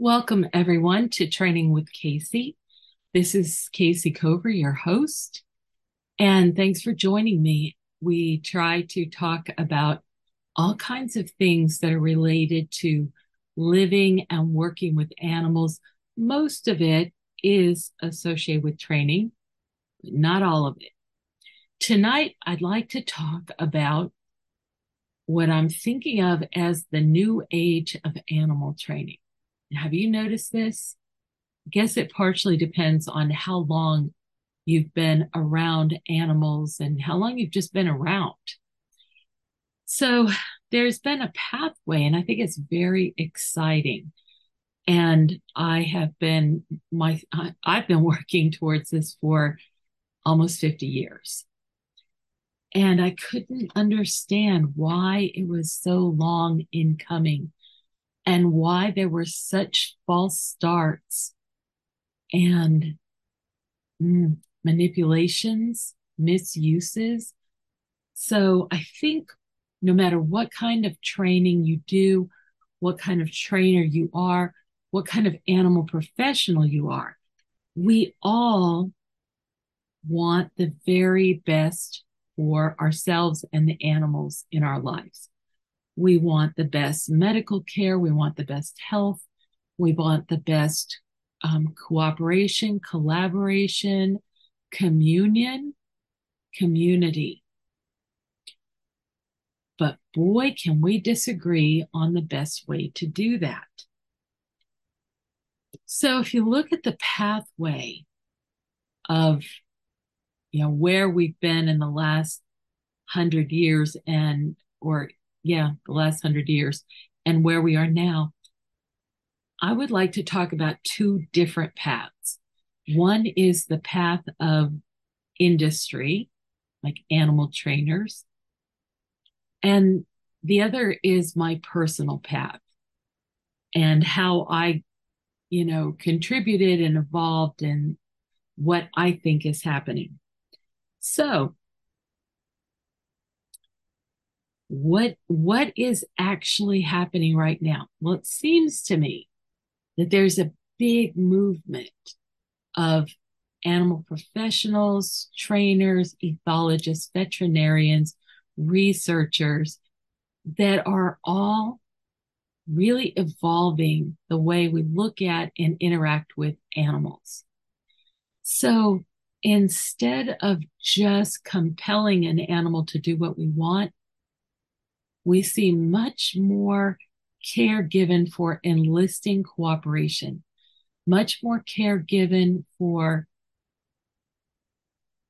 Welcome, everyone, to Training with Kayce. This is Kayce Cover, your host, and thanks for joining me. We try to talk about all kinds of things that are related to living and working with animals. Most of it is associated with training, but not all of it. Tonight, I'd like to talk about what I'm thinking of as the new age of animal training. Have you noticed this? I guess it partially depends on how long you've been around animals and how long you've just been around. So there's been a pathway, and I think it's very exciting. And I have been my I've been working towards this for almost 50 years. And I couldn't understand why it was so long in coming and why there were such false starts and mm, manipulations, misuses. So I think no matter what kind of training you do, what kind of trainer you are, what kind of animal professional you are, we all want the very best for ourselves and the animals in our lives. We want the best medical care. We want the best health. We want the best um, cooperation, collaboration, communion, community. But boy, can we disagree on the best way to do that. So if you look at the pathway of you know where we've been in the last hundred years and or yeah, the last hundred years and where we are now, I would like to talk about two different paths. One is the path of industry, like animal trainers, and the other is my personal path and how I, you know, contributed and evolved and what I think is happening. So, what what is actually happening right now? Well it seems to me that there's a big movement of animal professionals trainers ethologists veterinarians researchers that are all really evolving the way we look at and interact with animals. So instead of just compelling an animal to do what we want we see much more care given for enlisting cooperation, much more care given for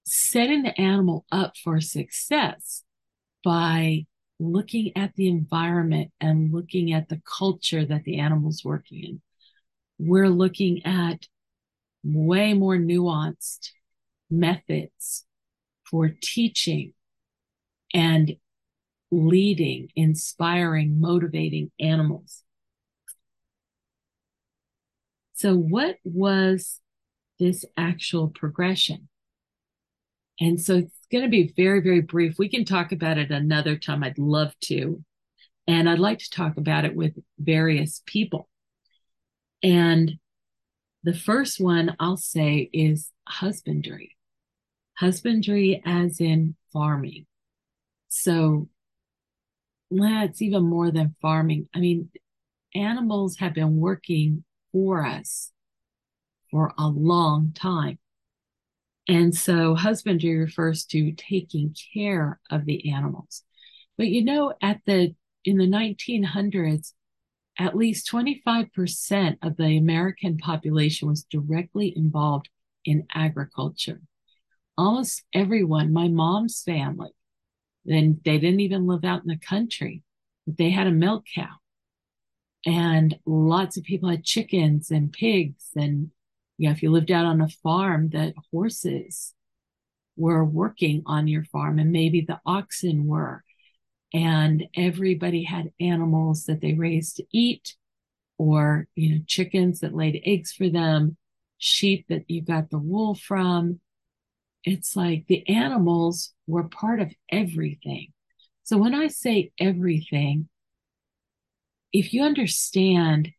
setting the animal up for success by looking at the environment and looking at the culture that the animal's working in. We're looking at way more nuanced methods for teaching and leading, inspiring, motivating animals. So, what was this actual progression? And so it's going to be very, very brief. We can talk about it another time. I'd love to. And I'd like to talk about it with various people. And the first one I'll say is husbandry. Husbandry as in farming. So well, it's even more than farming. I mean, animals have been working for us for a long time. And so husbandry refers to taking care of the animals. But you know, at the, in the 1900s, at least 25% of the American population was directly involved in agriculture. Almost everyone, my mom's family, then they didn't even live out in the country. They had a milk cow. And lots of people had chickens and pigs. And yeah, if you lived out on a farm, that horses were working on your farm and maybe the oxen were. And everybody had animals that they raised to eat or, you know, chickens that laid eggs for them, sheep that you got the wool from, it's like the animals were part of everything. So when I say everything, if you understand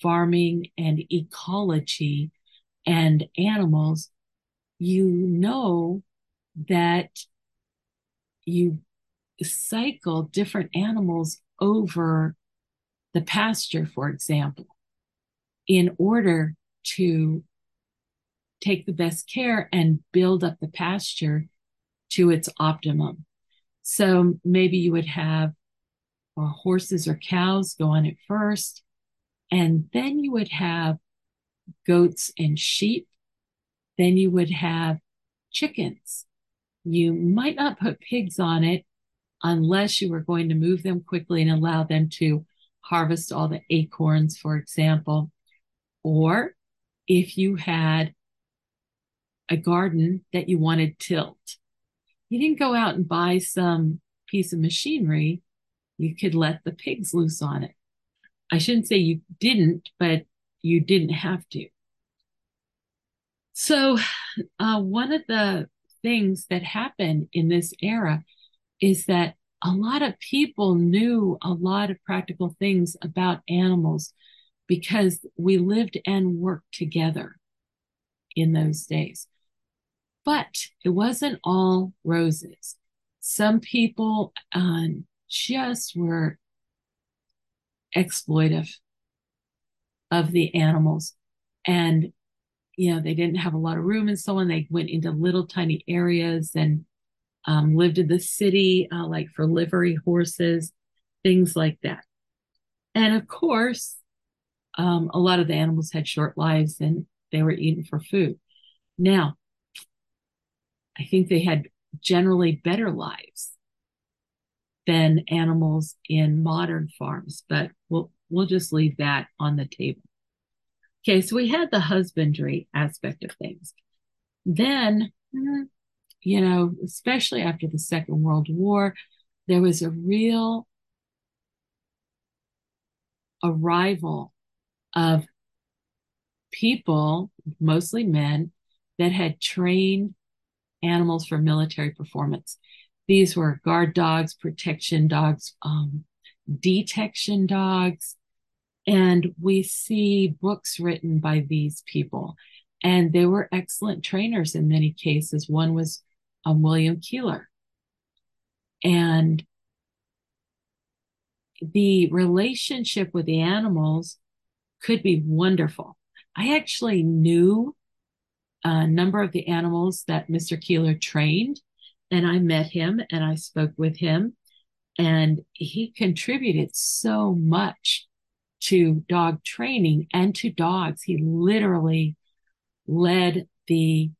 farming and ecology and animals, you know that you cycle different animals over the pasture, for example, in order to take the best care and build up the pasture to its optimum. So maybe you would have uh, horses or cows go on it first, and then you would have goats and sheep. Then you would have chickens. You might not put pigs on it unless you were going to move them quickly and allow them to harvest all the acorns, for example. Or if you had a garden that you wanted tilled, you didn't go out and buy some piece of machinery. You could let the pigs loose on it. I shouldn't say you didn't, but you didn't have to. So, uh, one of the things that happened in this era is that a lot of people knew a lot of practical things about animals because we lived and worked together in those days. But it wasn't all roses. Some people um, just were exploitive of the animals. And, you know, they didn't have a lot of room and so on. They went into little tiny areas and um, lived in the city, uh, like for livery horses, things like that. And of course, um, a lot of the animals had short lives and they were eaten for food. Now, I think they had generally better lives than animals in modern farms, but we'll we'll just leave that on the table. Okay, so we had the husbandry aspect of things. Then you know, especially after the Second World War, there was a real arrival of people, mostly men, that had trained animals for military performance. These were guard dogs, protection dogs, um, detection dogs. And we see books written by these people. And they were excellent trainers in many cases. One was um, William Koehler. And the relationship with the animals could be wonderful. I actually knew a number of the animals that Mr. Koehler trained, and I met him and I spoke with him, and he contributed so much to dog training and to dogs. He literally led the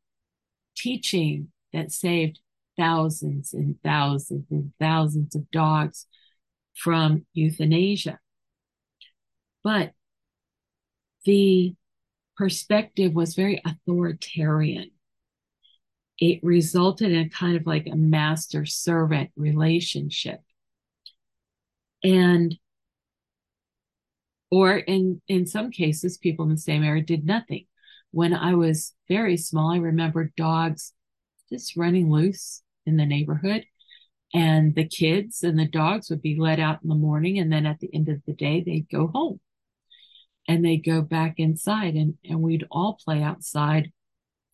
teaching that saved thousands and thousands and thousands of dogs from euthanasia. But the perspective was very authoritarian. It resulted in kind of like a master servant relationship. And or in in some cases people in the same area did nothing when i was very small i remember dogs just running loose in the neighborhood. And the kids and the dogs would be let out in the morning. And then at the end of the day, they'd go home and they'd go back inside and, and we'd all play outside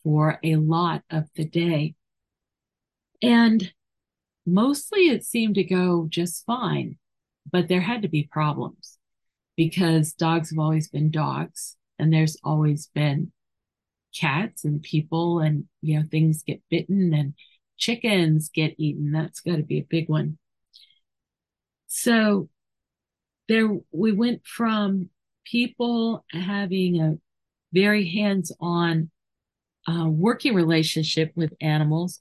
for a lot of the day. And mostly it seemed to go just fine, but there had to be problems because dogs have always been dogs and there's always been cats and people and you know things get bitten and chickens get eaten that's got to be a big one so there we went from people having a very hands-on uh, working relationship with animals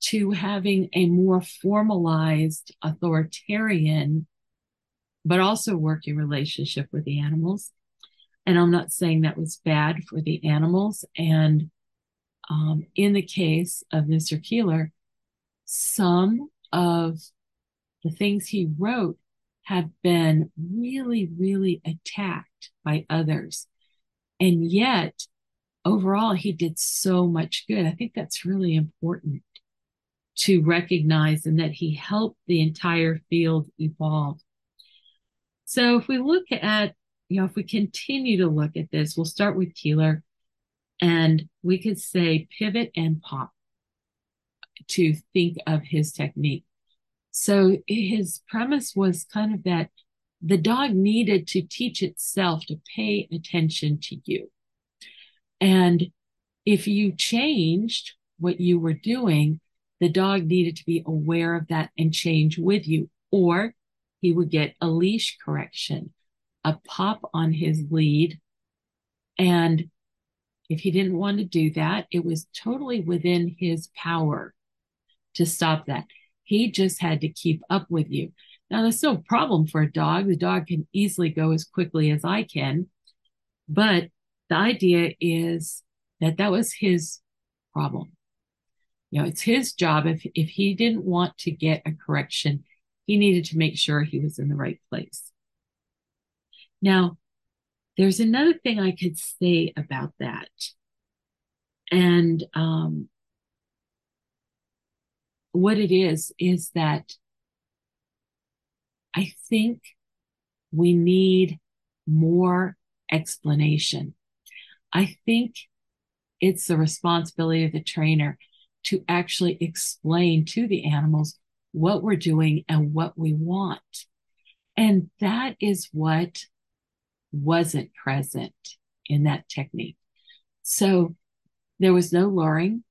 to having a more formalized authoritarian but also working relationship with the animals and I'm not saying that was bad for the animals. And um, in the case of Mr. Koehler, some of the things he wrote have been really, really attacked by others. And yet, overall, he did so much good. I think that's really important to recognize and that he helped the entire field evolve. So if we look at you know, if we continue to look at this, we'll start with Koehler and we could say pivot and pop to think of his technique. So his premise was kind of that the dog needed to teach itself to pay attention to you. And if you changed what you were doing, the dog needed to be aware of that and change with you, or he would get a leash correction, a pop on his lead. And if he didn't want to do that, it was totally within his power to stop that. He just had to keep up with you. Now, there's no problem for a dog. The dog can easily go as quickly as I can. But the idea is that that was his problem. You know, it's his job. If, if he didn't want to get a correction, he needed to make sure he was in the right place. Now, there's another thing I could say about that. And um, what it is, is that I think we need more explanation. I think it's the responsibility of the trainer to actually explain to the animals what we're doing and what we want. And that is what wasn't present in that technique. So there was no luring,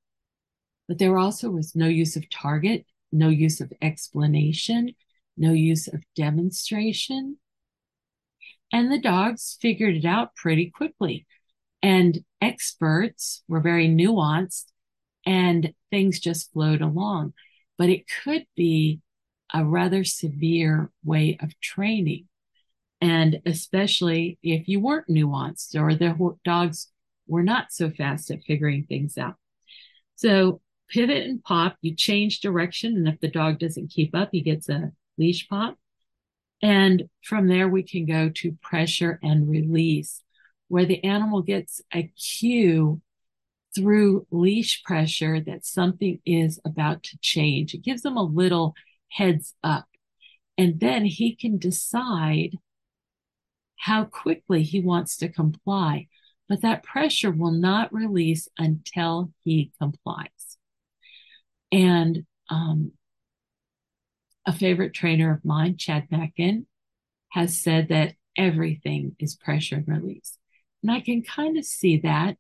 but there also was no use of target, no use of explanation, no use of demonstration. And the dogs figured it out pretty quickly. And experts were very nuanced and things just flowed along. But it could be a rather severe way of training. And especially if you weren't nuanced or the dogs were not so fast at figuring things out. So pivot and pop, you change direction. And if the dog doesn't keep up, he gets a leash pop. And from there, we can go to pressure and release, where the animal gets a cue through leash pressure that something is about to change. It gives them a little heads up. And then he can decide how quickly he wants to comply. But that pressure will not release until he complies. And um, a favorite trainer of mine, Chad Mackin, has said that everything is pressure and release. And I can kind of see that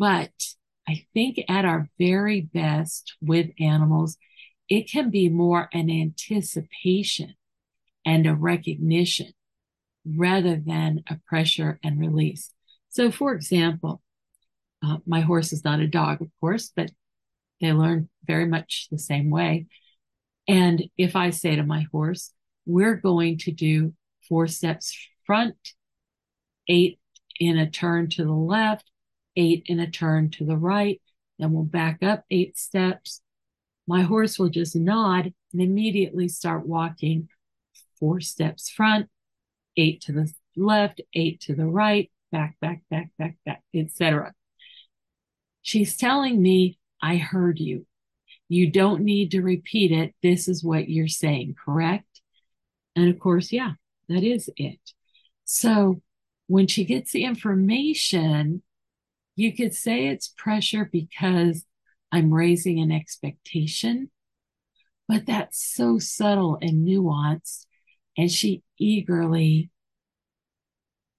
but I think at our very best with animals, it can be more an anticipation and a recognition rather than a pressure and release. So, for example, uh, my horse is not a dog, of course, but they learn very much the same way. And if I say to my horse, we're going to do four steps front, eight in a turn to the left, eight in a turn to the right. Then we'll back up eight steps. My horse will just nod and immediately start walking four steps front, eight to the left, eight to the right, back, back, back, back, back, etc. She's telling me, I heard you. You don't need to repeat it. This is what you're saying, correct? And of course, yeah, that is it. So when she gets the information, you could say it's pressure because I'm raising an expectation, but that's so subtle and nuanced. And she eagerly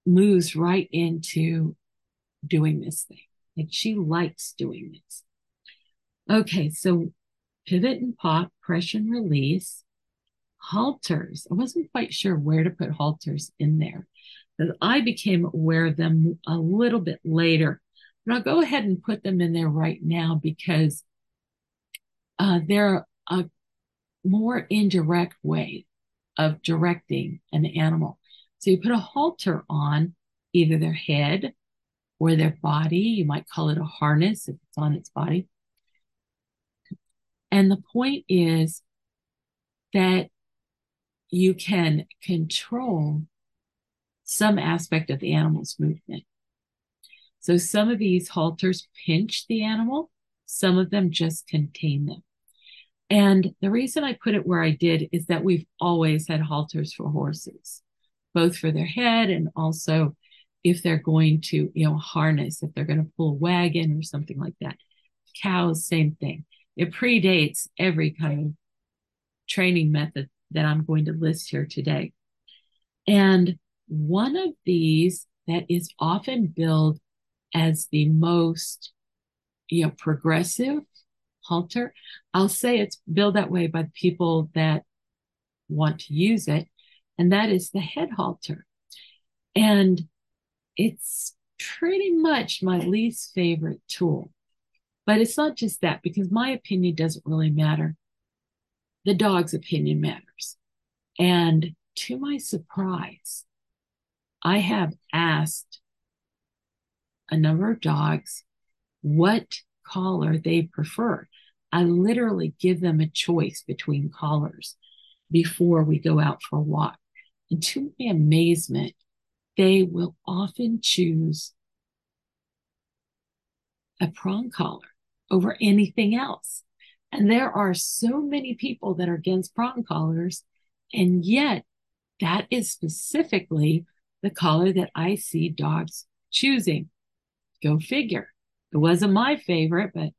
moves right into doing this thing. Like she likes doing this. Okay, so pivot and pop, pressure and release, halters. I wasn't quite sure where to put halters in there, but I became aware of them a little bit later but I'll go ahead and put them in there right now because uh, they're a more indirect way of directing an animal. So you put a halter on either their head or their body. You might call it a harness if it's on its body. And the point is that you can control some aspect of the animal's movement. So some of these halters pinch the animal, some of them just contain them. And the reason I put it where I did is that we've always had halters for horses. both for their head and also if they're going to, you know, harness, if they're going to pull a wagon or something like that. Cows, same thing. It predates every kind of training method that I'm going to list here today. And one of these that is often billed as the most, you know, progressive halter. I'll say it's billed that way by people that want to use it, and that is the head halter. And it's pretty much my least favorite tool. But it's not just that, because my opinion doesn't really matter. The dog's opinion matters. And to my surprise, I have asked a number of dogs what collar they prefer. I literally give them a choice between collars before we go out for a walk. And to my amazement, they will often choose a prong collar over anything else. And there are so many people that are against prong collars, and yet that is specifically the collar that I see dogs choosing. Go figure. It wasn't my favorite, but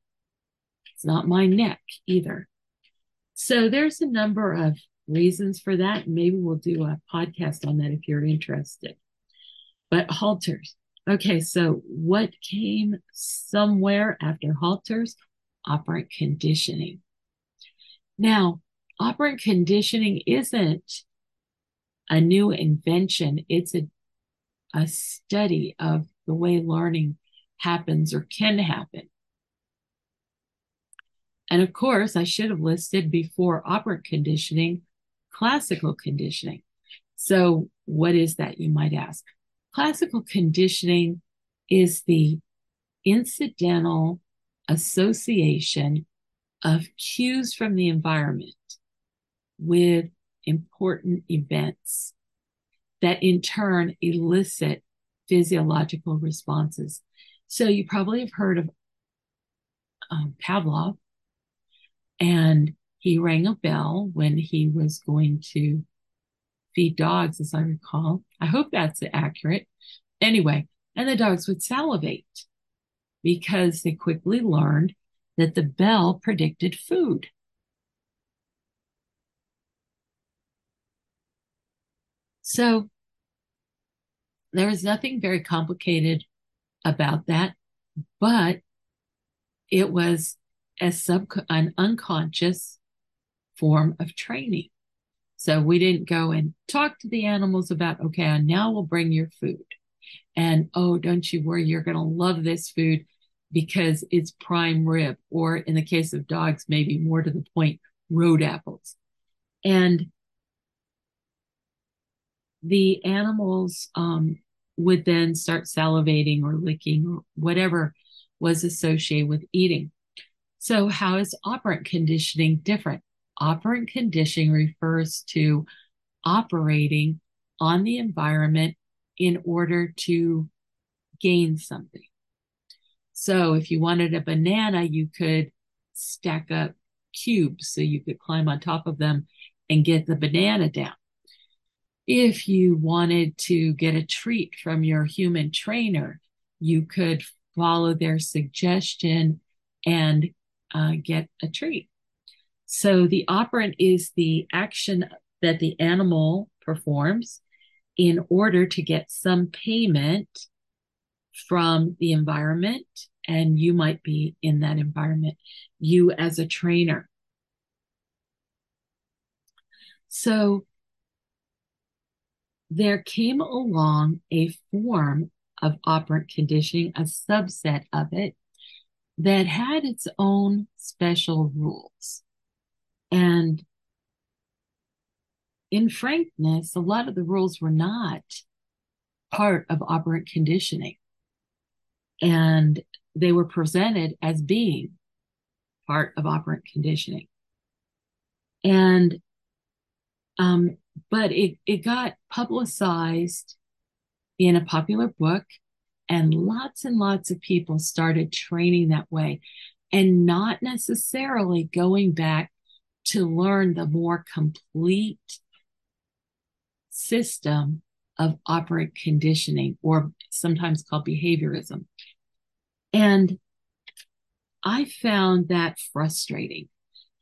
it's not my neck either. So there's a number of reasons for that. Maybe we'll do a podcast on that if you're interested. But halters. Okay, so what came somewhere after halters? Operant conditioning. Now, operant conditioning isn't a new invention, it's a, a study of the way learning happens or can happen. And of course, I should have listed before operant conditioning, classical conditioning. So, what is that, you might ask? Classical conditioning is the incidental association of cues from the environment with important events that in turn elicit physiological responses. So you probably have heard of um, Pavlov, and he rang a bell when he was going to feed dogs, as I recall. I hope that's accurate. Anyway, and the dogs would salivate because they quickly learned that the bell predicted food. So there was nothing very complicated about that, but it was a sub an unconscious form of training. So we didn't go and talk to the animals about, okay, now we'll bring your food. And oh, don't you worry, you're going to love this food because it's prime rib, or in the case of dogs, maybe more to the point, road apples. And the animals um, would then start salivating or licking or whatever was associated with eating. So, how is operant conditioning different? Operant conditioning refers to operating on the environment in order to gain something. So, if you wanted a banana, you could stack up cubes so you could climb on top of them and get the banana down if you wanted to get a treat from your human trainer, you could follow their suggestion and uh, get a treat. So the operant is the action that the animal performs in order to get some payment from the environment. And you might be in that environment, you as a trainer. So there came along a form of operant conditioning, a subset of it, that had its own special rules. And in frankness, a lot of the rules were not part of operant conditioning. And they were presented as being part of operant conditioning. And um, but it, it got publicized in a popular book and lots and lots of people started training that way and not necessarily going back to learn the more complete system of operant conditioning, or sometimes called behaviorism. And I found that frustrating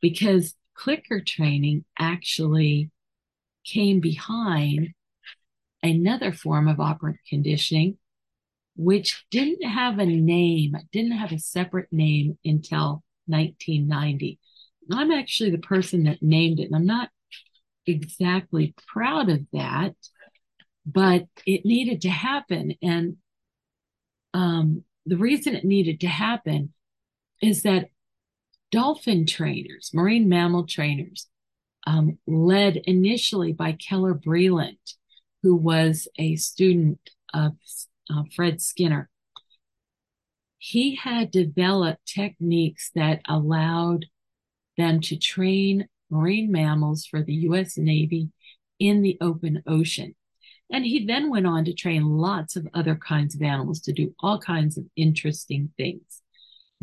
because clicker training actually came behind another form of operant conditioning, which didn't have a name, didn't have a separate name until 1990. I'm actually the person that named it, and I'm not exactly proud of that, but it needed to happen. And um, the reason it needed to happen is that dolphin trainers, marine mammal trainers, um, led initially by Keller Breland, who was a student of uh, Fred Skinner. He had developed techniques that allowed them to train marine mammals for the U.S. Navy in the open ocean. And he then went on to train lots of other kinds of animals to do all kinds of interesting things.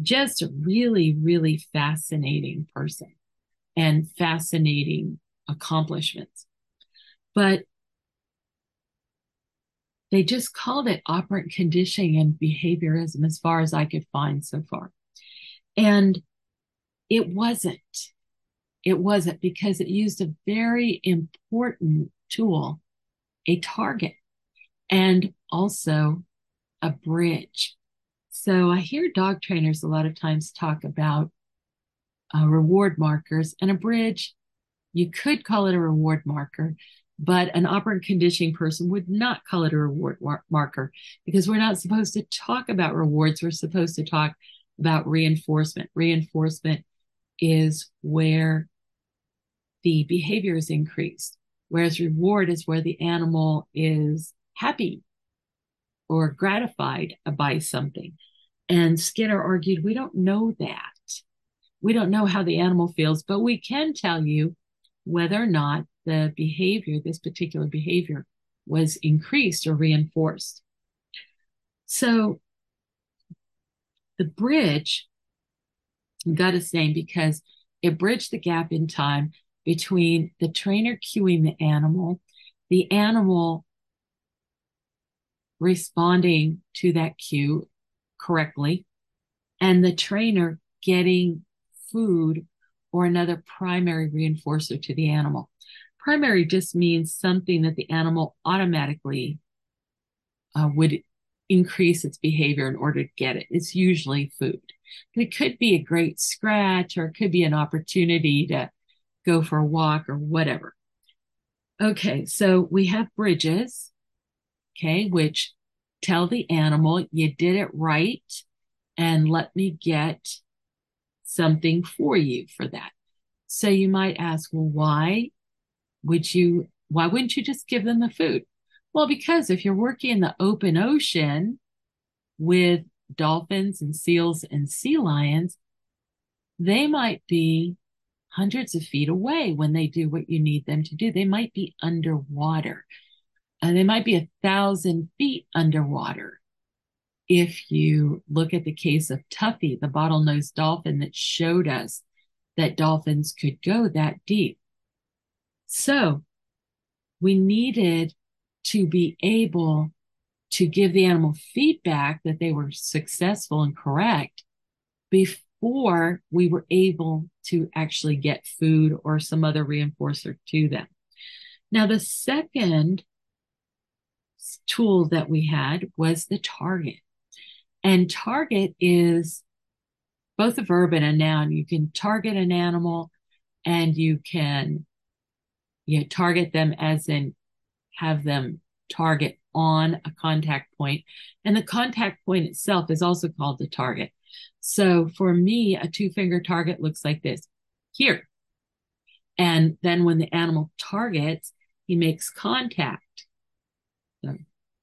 Just a really, really fascinating person and fascinating accomplishments. But they just called it operant conditioning and behaviorism as far as I could find so far. And it wasn't. It wasn't because it used a very important tool, a target, and also a bridge. So I hear dog trainers a lot of times talk about uh, reward markers and a bridge. You could call it a reward marker, but an operant conditioning person would not call it a reward mar- marker because we're not supposed to talk about rewards. We're supposed to talk about reinforcement. Reinforcement is where the behavior is increased, whereas reward is where the animal is happy or gratified by something. And Skinner argued, we don't know that. We don't know how the animal feels, but we can tell you whether or not the behavior, this particular behavior, was increased or reinforced. So the bridge got its name because it bridged the gap in time between the trainer cueing the animal, the animal responding to that cue correctly, and the trainer getting food or another primary reinforcer to the animal. Primary just means something that the animal automatically uh, would increase its behavior in order to get it. It's usually food. It could be a great scratch or it could be an opportunity to go for a walk or whatever. Okay, so we have bridges, okay, which tell the animal you did it right and let me get something for you for that. So you might ask, well, why would you, why wouldn't you just give them the food? Well, because if you're working in the open ocean with dolphins and seals and sea lions, they might be hundreds of feet away when they do what you need them to do. They might be underwater and they might be a thousand feet underwater. If you look at the case of Tuffy, the bottlenose dolphin that showed us that dolphins could go that deep. So we needed to be able to give the animal feedback that they were successful and correct before we were able to actually get food or some other reinforcer to them. Now, the second tool that we had was the target. And target is both a verb and a noun. You can target an animal and you can you know, target them as in have them target on a contact point. And the contact point itself is also called the target. So for me, a two finger target looks like this here. And then when the animal targets, he makes contact. So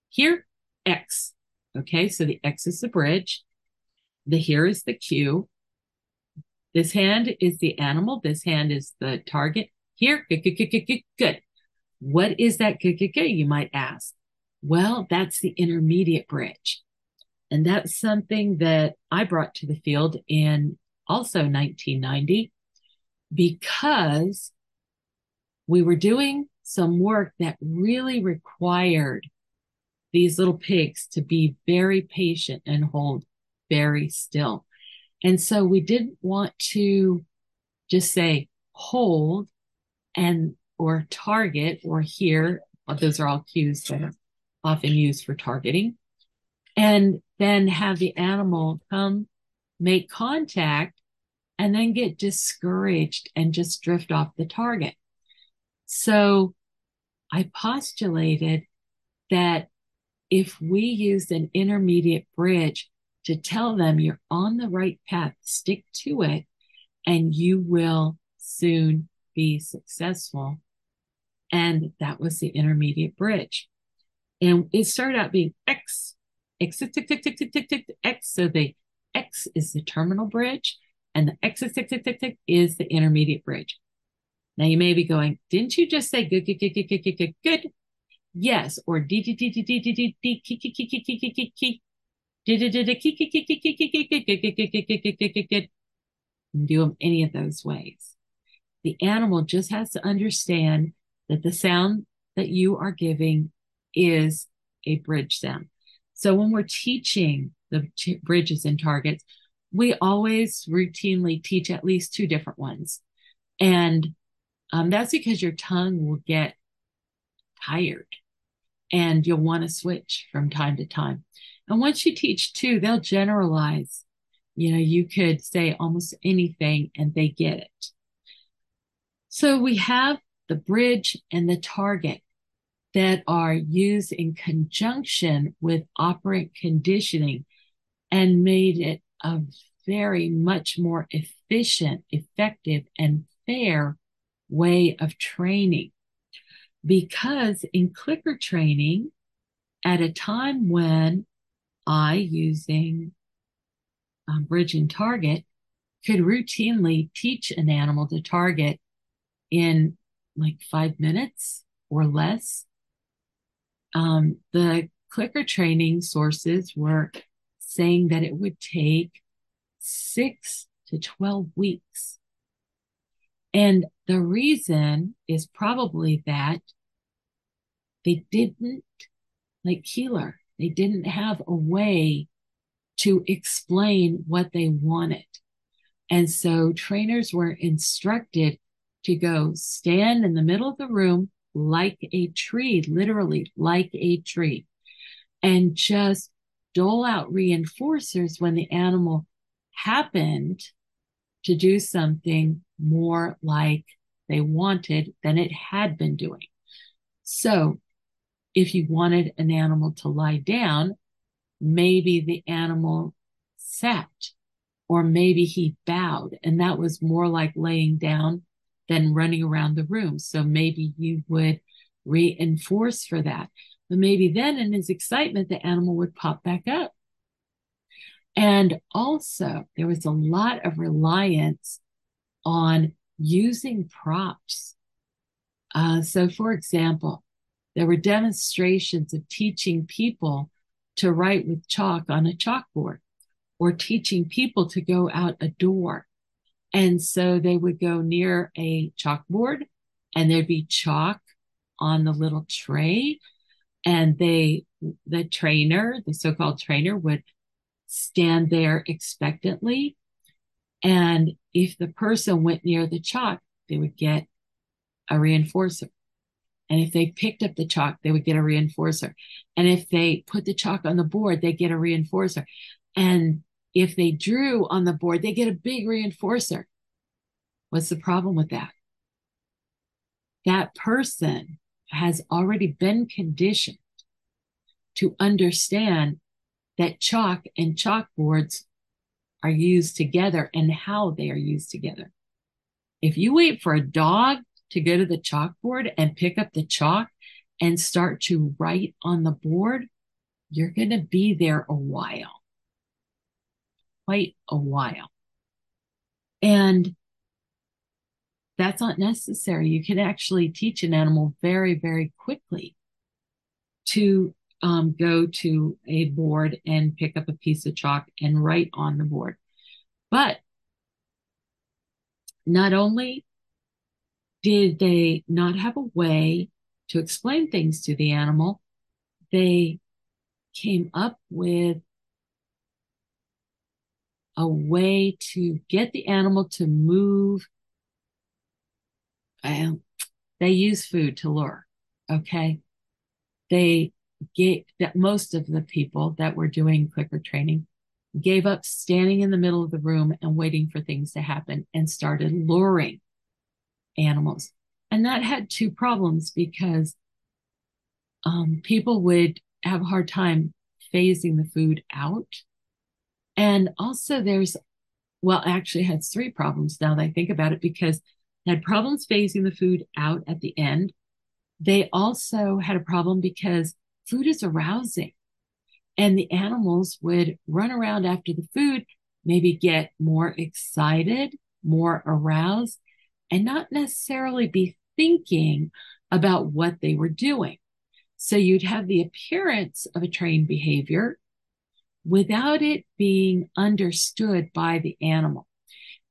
here, X. Okay, so the X is the bridge. The here is the cue. This hand is the animal. This hand is the target. Here, good, good, good, good, good. What is that good, good, good, you might ask? Well, that's the intermediate bridge. And that's something that I brought to the field in also 1990 because we were doing some work that really required these little pigs to be very patient and hold very still. And so we didn't want to just say hold and or target or here. Those are all cues that often used for targeting. And then have the animal come make contact and then get discouraged and just drift off the target. So I postulated that if we used an intermediate bridge to tell them you're on the right path, stick to it, and you will soon be successful. And that was the intermediate bridge. And it started out being X, X, X, X, X, X, X, X, X. So the X is the terminal bridge, and the X, X, X, X, X, X is the intermediate bridge. Now you may be going, didn't you just say good, good, good, good, good, good, good, good? Yes, or D, D, D, D, D, D, D, D, key, key, key, key, key, key, key, key. Do them any of those ways. The animal just has to understand that the sound that you are giving is a bridge sound. So when we're teaching the t- bridges and targets, we always routinely teach at least two different ones. And um, that's because your tongue will get tired and you'll want to switch from time to time. And once you teach two, they'll generalize. You know, you could say almost anything and they get it. So we have the bridge and the target that are used in conjunction with operant conditioning and made it a very much more efficient, effective, and fair way of training. Because in clicker training, at a time when I, using um, bridge and target, could routinely teach an animal to target in like five minutes or less. Um, the clicker training sources were saying that it would take six to 12 weeks. And the reason is probably that they didn't, like Koehler, they didn't have a way to explain what they wanted. And so trainers were instructed to go stand in the middle of the room like a tree, literally like a tree, and just dole out reinforcers when the animal happened to do something more like they wanted than it had been doing. So if you wanted an animal to lie down, maybe the animal sat or maybe he bowed and that was more like laying down than running around the room. So maybe you would reinforce for that. But maybe then in his excitement, the animal would pop back up. And also there was a lot of reliance on using props. Uh, so for example, there were demonstrations of teaching people to write with chalk on a chalkboard or teaching people to go out a door. And so they would go near a chalkboard and there'd be chalk on the little tray. And they, the trainer, the so called trainer would stand there expectantly. And if the person went near the chalk, they would get a reinforcer. And if they picked up the chalk, they would get a reinforcer. And if they put the chalk on the board, they get a reinforcer. And if they drew on the board, they get a big reinforcer. What's the problem with that? That person has already been conditioned to understand that chalk and chalkboards are used together and how they are used together. If you wait for a dog to go to the chalkboard and pick up the chalk and start to write on the board, you're going to be there a while, quite a while. And that's not necessary. You can actually teach an animal very, very quickly to um, go to a board and pick up a piece of chalk and write on the board. But not only did they not have a way to explain things to the animal, they came up with a way to get the animal to move. They use food to lure. Okay. They gave that most of the people that were doing clicker training gave up standing in the middle of the room and waiting for things to happen and started luring animals. And that had two problems because um, people would have a hard time phasing the food out. And also there's, well, actually has three problems now that I think about it because they had problems phasing the food out at the end. They also had a problem because food is arousing and the animals would run around after the food, maybe get more excited, more aroused, and not necessarily be thinking about what they were doing. So you'd have the appearance of a trained behavior without it being understood by the animal.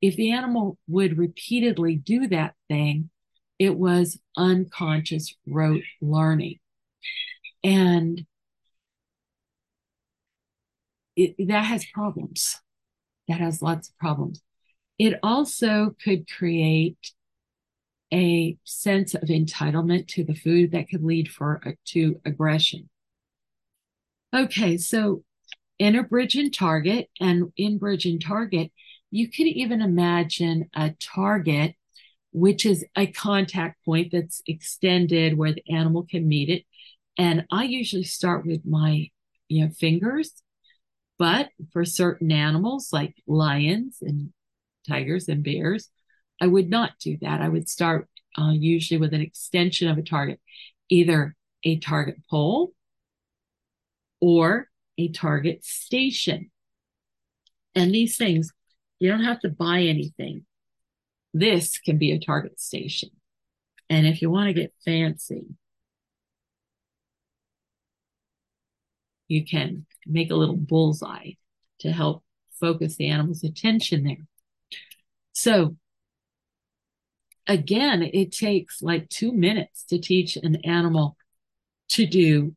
If the animal would repeatedly do that thing, it was unconscious rote learning. And it, that has problems. That has lots of problems. It also could create a sense of entitlement to the food that could lead for uh, to aggression. Okay, so in a bridge and target, and in bridge and target, you could even imagine a target, which is a contact point that's extended where the animal can meet it. And I usually start with my you know fingers but for certain animals like lions and tigers and bears, I would not do that. I would start uh, usually with an extension of a target, either a target pole or a target station. And these things, you don't have to buy anything. This can be a target station. And if you want to get fancy, you can make a little bullseye to help focus the animal's attention there. So again, it takes like two minutes to teach an animal to do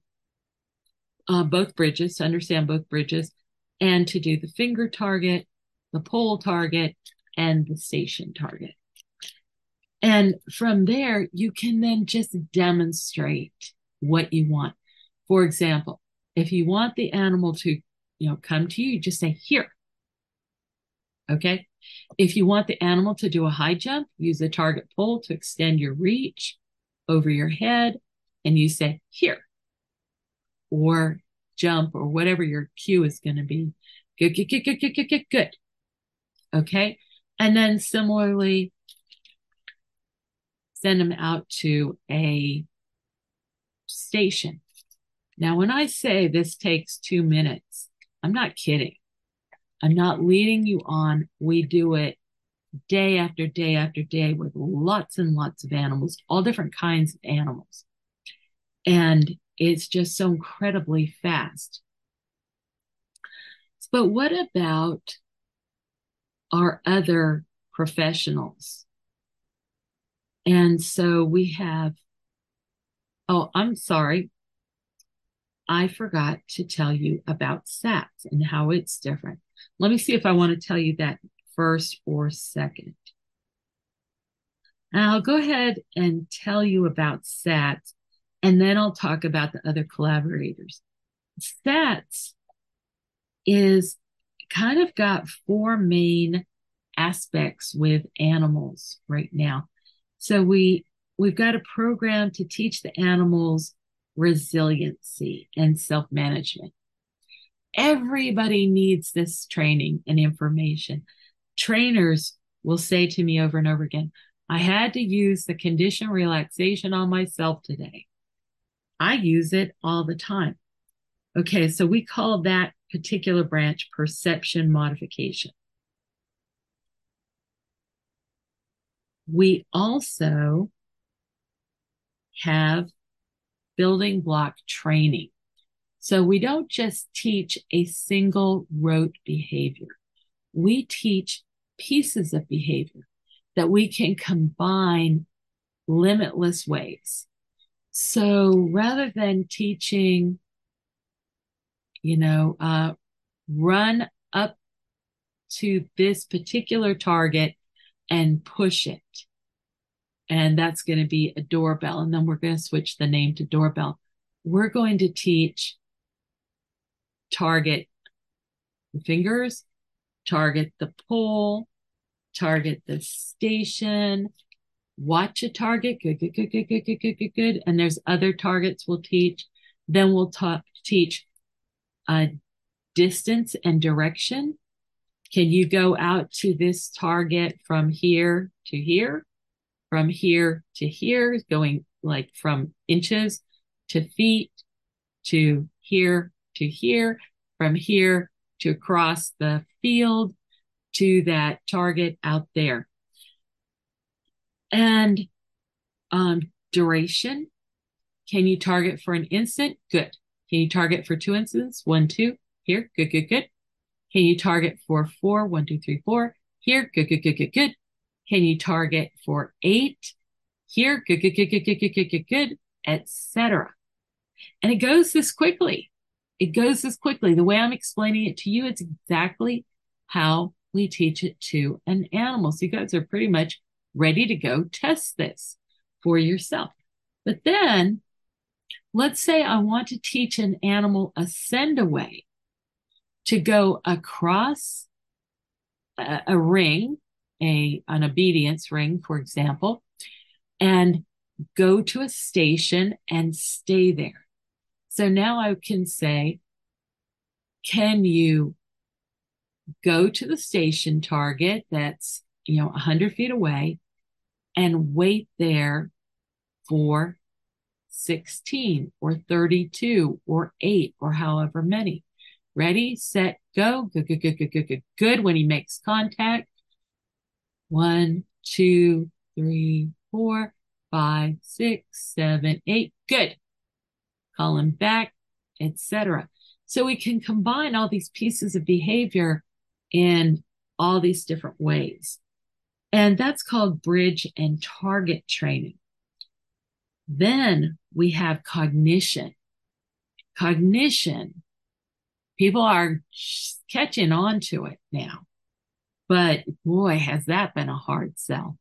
uh, both bridges, to understand both bridges, and to do the finger target, the pole target, and the station target. And from there, you can then just demonstrate what you want. For example, if you want the animal to, you know, come to you, you just say here. Okay. If you want the animal to do a high jump, use the target pole to extend your reach over your head and you say here or jump or whatever your cue is going to be. Good, good, good, good, good, good, good. Okay. And then similarly, send them out to a station now, when I say this takes two minutes, I'm not kidding. I'm not leading you on. We do it day after day after day with lots and lots of animals, all different kinds of animals. And it's just so incredibly fast. But what about our other professionals? And so we have, oh, I'm sorry. I forgot to tell you about SATS and how it's different. Let me see if I want to tell you that first or second. I'll go ahead and tell you about SATS, and then I'll talk about the other collaborators. SATS is kind of got four main aspects with animals right now. So we we've got a program to teach the animals resiliency, and self management. Everybody needs this training and information. Trainers will say to me over and over again, I had to use the condition relaxation on myself today. I use it all the time. Okay, so we call that particular branch perception modification. We also have building block training. So we don't just teach a single rote behavior. We teach pieces of behavior that we can combine limitless ways. So rather than teaching, you know, uh, run up to this particular target and push it. And that's going to be a doorbell. And then we're going to switch the name to doorbell. We're going to teach target the fingers, target the pole, target the station, watch a target. Good, good, good, good, good, good, good, good, good. And there's other targets we'll teach. Then we'll talk, teach a distance and direction. Can you go out to this target from here to here? From here to here, going like from inches to feet to here to here, from here to across the field to that target out there. And um, duration. Can you target for an instant? Good. Can you target for two instants? One, two. Here. Good, good, good. Can you target for four? One, two, three, four. Here. Good, good, good, good, good. Can you target for eight? Here. Good, good, good, good, good, good, good, good, good, etc. And it goes this quickly. It goes this quickly. The way I'm explaining it to you, it's exactly how we teach it to an animal. So you guys are pretty much ready to go test this for yourself. But then let's say I want to teach an animal a send away to go across a, a ring, a, an obedience ring, for example, and go to a station and stay there. So now I can say, can you go to the station target that's, you know, 100 feet away and wait there for 16 or 32 or 8 or however many. Ready, set, go. Good, good, good, good, good, good, good. When he makes contact, one, two, three, four, five, six, seven, eight. Good. Call him back, etc. So we can combine all these pieces of behavior in all these different ways. And that's called bridge and target training. Then we have cognition. Cognition, people are catching on to it now. But boy, has that been a hard sell.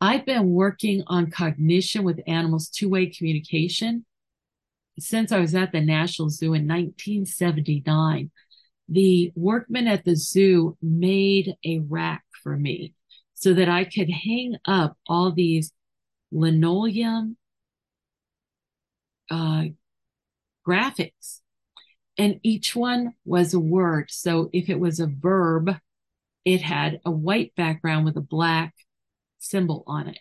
I've been working on cognition with animals, two way communication since I was at the National Zoo in 1979. The workmen at the zoo made a rack for me so that I could hang up all these linoleum uh, graphics. And each one was a word. So if it was a verb, it had a white background with a black symbol on it.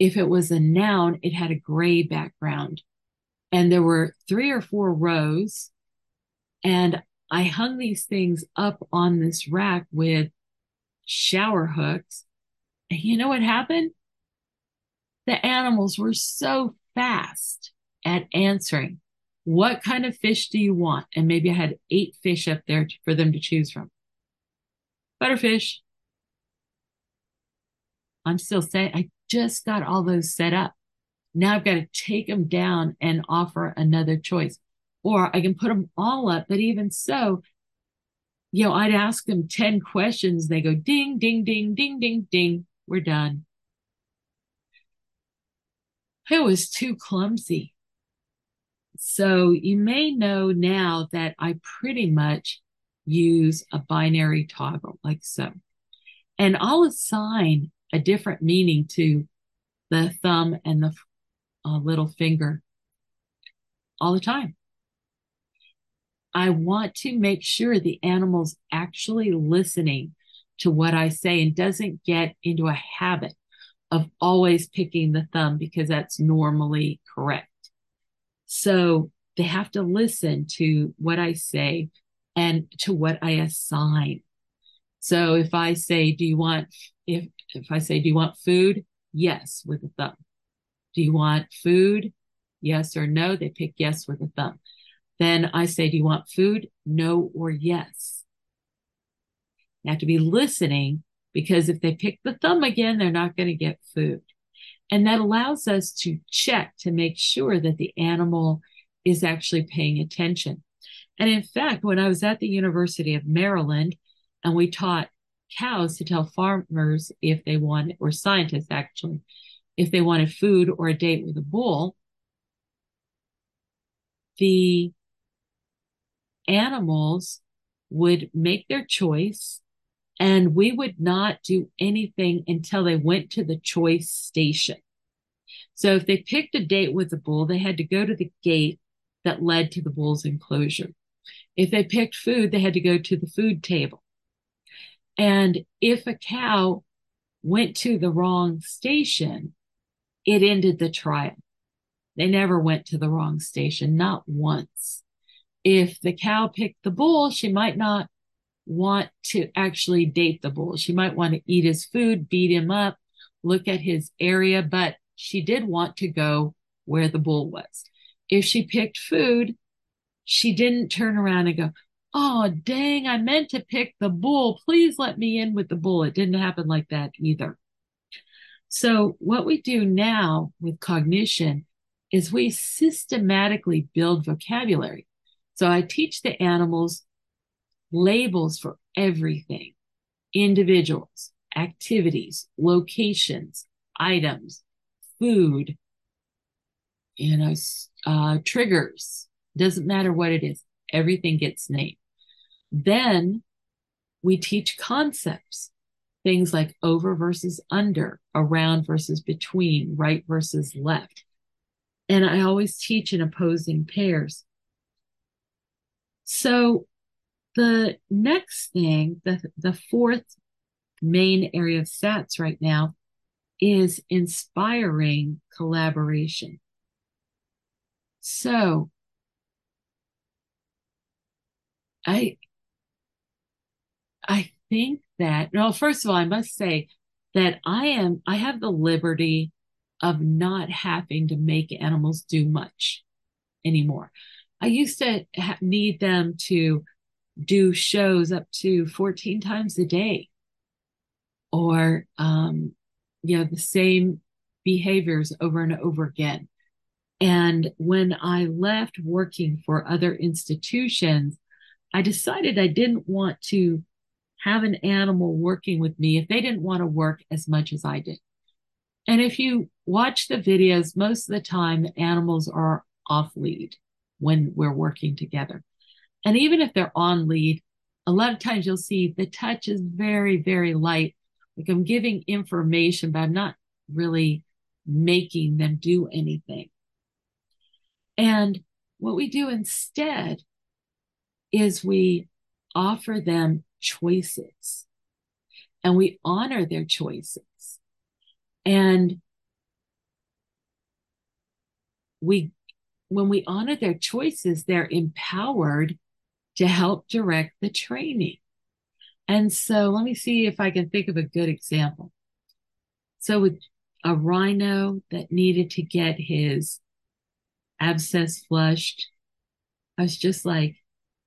If it was a noun, it had a gray background. And there were three or four rows. And I hung these things up on this rack with shower hooks and you know what happened? The animals were so fast at answering. What kind of fish do you want? And maybe I had eight fish up there for them to choose from. Butterfish. I'm still saying, I just got all those set up. Now I've got to take them down and offer another choice. Or I can put them all up, but even so, you know, I'd ask them 10 questions. They go ding, ding, ding, ding, ding, ding. We're done. It was too clumsy. So you may know now that I pretty much use a binary toggle like so. And I'll assign a different meaning to the thumb and the uh, little finger all the time. I want to make sure the animal's actually listening to what I say and doesn't get into a habit of always picking the thumb because that's normally correct. So they have to listen to what I say and to what I assign. So if I say, do you want, if, if I say, do you want food? Yes, with a thumb. Do you want food? Yes or no? They pick yes with a thumb. Then I say, do you want food? No or yes. You have to be listening because if they pick the thumb again, they're not going to get food. And that allows us to check to make sure that the animal is actually paying attention. And in fact, when I was at the University of Maryland and we taught cows to tell farmers if they wanted, or scientists actually, if they wanted food or a date with a bull, the animals would make their choice and we would not do anything until they went to the choice station. So if they picked a date with the bull, they had to go to the gate that led to the bull's enclosure. If they picked food, they had to go to the food table. And if a cow went to the wrong station, it ended the trial. They never went to the wrong station, not once. If the cow picked the bull, she might not want to actually date the bull. She might want to eat his food, beat him up, look at his area, but she did want to go where the bull was. If she picked food, she didn't turn around and go, Oh, dang, I meant to pick the bull. Please let me in with the bull. It didn't happen like that either. So, what we do now with cognition is we systematically build vocabulary. So, I teach the animals labels for everything individuals, activities, locations, items, food, you know, uh, triggers. Doesn't matter what it is, everything gets named. Then we teach concepts, things like over versus under, around versus between, right versus left. And I always teach in opposing pairs. So the next thing, the, the fourth main area of stats right now is inspiring collaboration. So I I think that well, first of all, I must say that I am I have the liberty of not having to make animals do much anymore. I used to ha- need them to do shows up to 14 times a day. Or um, you know the same behaviors over and over again. And when i left working for other institutions i decided i didn't want to have an animal working with me if they didn't want to work as much as i did. And if you watch the videos most of the time animals are off lead when we're working together and even if they're on lead, a lot of times you'll see the touch is very, very light. Like I'm giving information, but I'm not really making them do anything. And what we do instead is we offer them choices and we honor their choices. And we, when we honor their choices, they're empowered to help direct the training. And so let me see if I can think of a good example. So with a rhino that needed to get his abscess flushed, I was just like,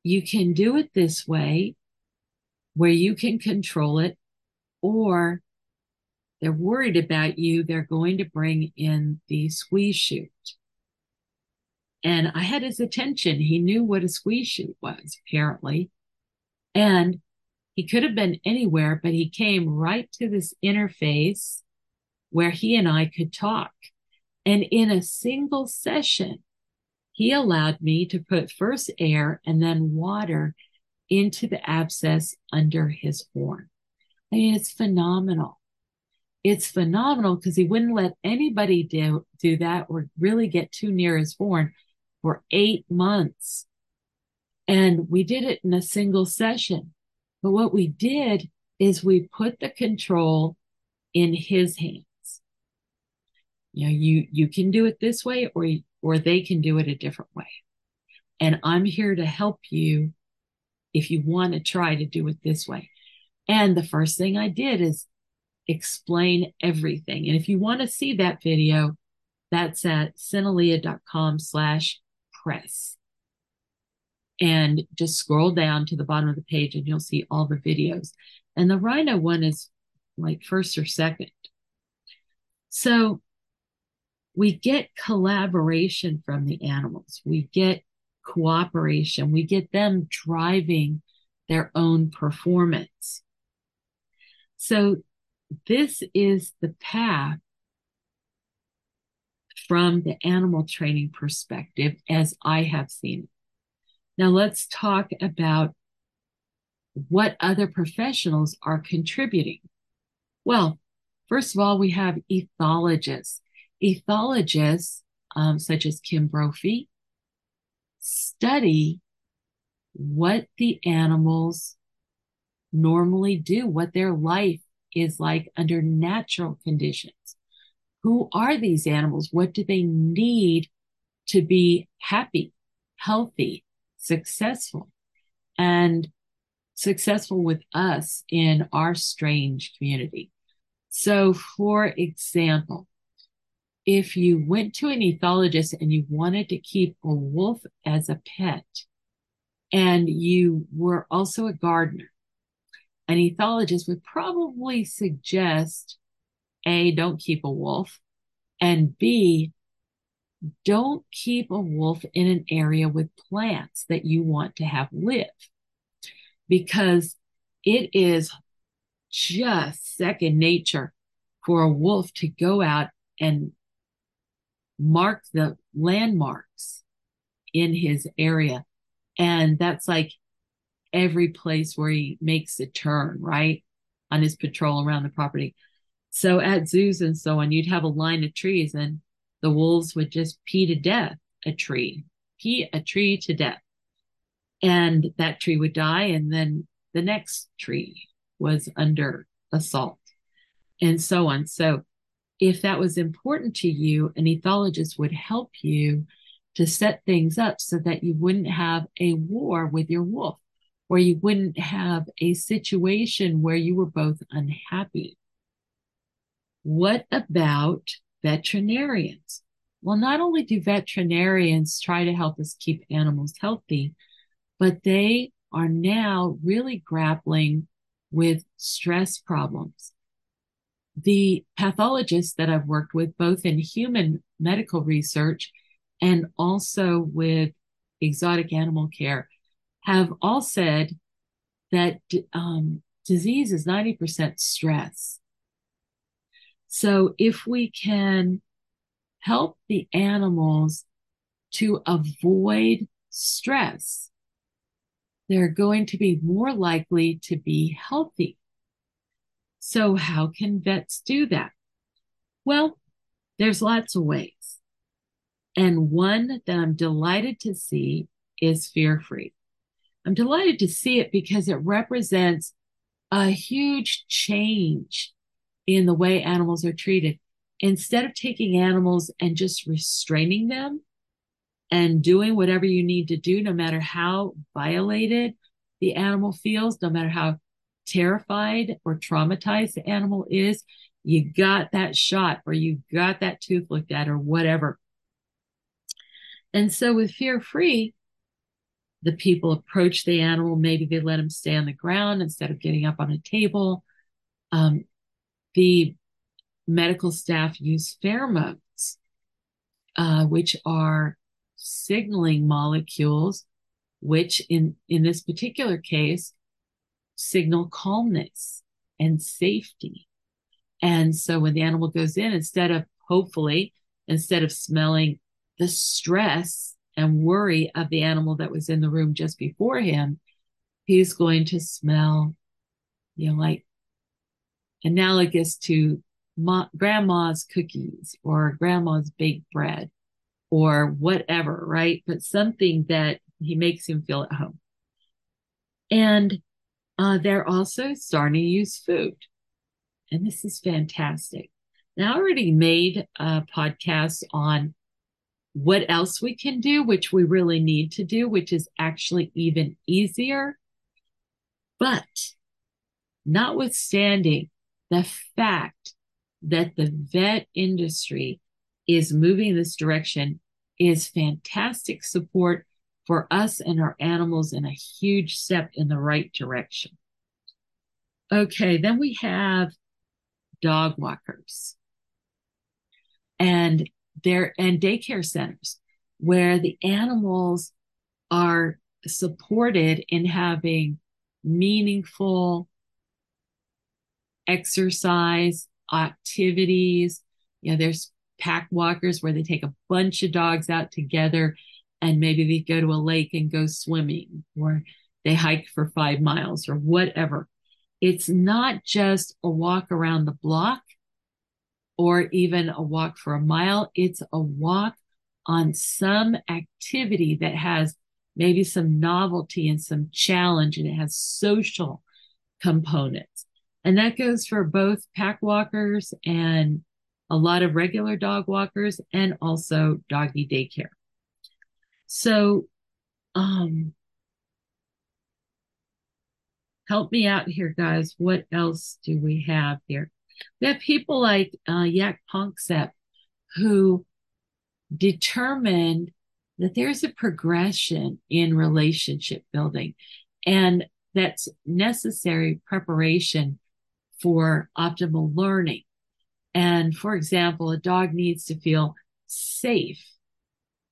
you can do it this way where you can control it, or they're worried about you. They're going to bring in the squeeze chute. And I had his attention. He knew what a squeeze chute was, apparently. And he could have been anywhere, but he came right to this interface where he and I could talk. And in a single session, he allowed me to put first air and then water into the abscess under his horn. I mean, it's phenomenal. It's phenomenal because he wouldn't let anybody do, do that or really get too near his horn for eight months. And we did it in a single session. But what we did is we put the control in his hands. You know, you, you can do it this way or, or they can do it a different way. And I'm here to help you if you want to try to do it this way. And the first thing I did is explain everything. And if you want to see that video, that's at synalia.com slash press. And just scroll down to the bottom of the page and you'll see all the videos. And the rhino one is like first or second. So we get collaboration from the animals. We get cooperation. We get them driving their own performance. So this is the path from the animal training perspective as I have seen it. Now let's talk about what other professionals are contributing. Well, first of all, we have ethologists. Ethologists, um, such as Kim Brophy, study what the animals normally do, what their life is like under natural conditions. Who are these animals? What do they need to be happy, healthy, successful, and successful with us in our strange community? So, for example, if you went to an ethologist and you wanted to keep a wolf as a pet, and you were also a gardener, an ethologist would probably suggest A, don't keep a wolf, and B, don't keep a wolf in an area with plants that you want to have live because it is just second nature for a wolf to go out and mark the landmarks in his area. And that's like every place where he makes a turn, right? On his patrol around the property. So at zoos and so on, you'd have a line of trees and the wolves would just pee to death a tree, pee a tree to death. And that tree would die. And then the next tree was under assault and so on. So if that was important to you, an ethologist would help you to set things up so that you wouldn't have a war with your wolf or you wouldn't have a situation where you were both unhappy. What about veterinarians? Well, not only do veterinarians try to help us keep animals healthy, but they are now really grappling with stress problems. The pathologists that I've worked with, both in human medical research and also with exotic animal care, have all said that um, disease is 90% stress. So if we can help the animals to avoid stress, they're going to be more likely to be healthy. So how can vets do that? Well, there's lots of ways. And one that I'm delighted to see is fear free. I'm delighted to see it because it represents a huge change in the way animals are treated. Instead of taking animals and just restraining them and doing whatever you need to do, no matter how violated the animal feels, no matter how terrified or traumatized the animal is, you got that shot or you got that tooth looked at or whatever. And so with fear free, the people approach the animal. Maybe they let him stay on the ground instead of getting up on a table. Um, the medical staff use pheromones, uh, which are signaling molecules, which in, in this particular case signal calmness and safety. And so when the animal goes in, instead of hopefully, instead of smelling the stress and worry of the animal that was in the room just before him, he's going to smell, you know, like analogous to ma- grandma's cookies or grandma's baked bread or whatever, right? But something that he makes him feel at home. And uh, they're also starting to use food. And this is fantastic. Now, I already made a podcast on what else we can do, which we really need to do, which is actually even easier. But notwithstanding the fact that the vet industry is moving in this direction is fantastic support for us and our animals and a huge step in the right direction. Okay, then we have dog walkers. And there and daycare centers where the animals are supported in having meaningful exercise activities. You know, there's pack walkers where they take a bunch of dogs out together and maybe they go to a lake and go swimming or they hike for five miles or whatever. It's not just a walk around the block or even a walk for a mile. It's a walk on some activity that has maybe some novelty and some challenge and it has social components. And that goes for both pack walkers and a lot of regular dog walkers and also doggy daycare. So, um, help me out here, guys. What else do we have here? We have people like uh, Jaak Panksepp who determined that there's a progression in relationship building and that's necessary preparation for optimal learning. And for example, a dog needs to feel safe.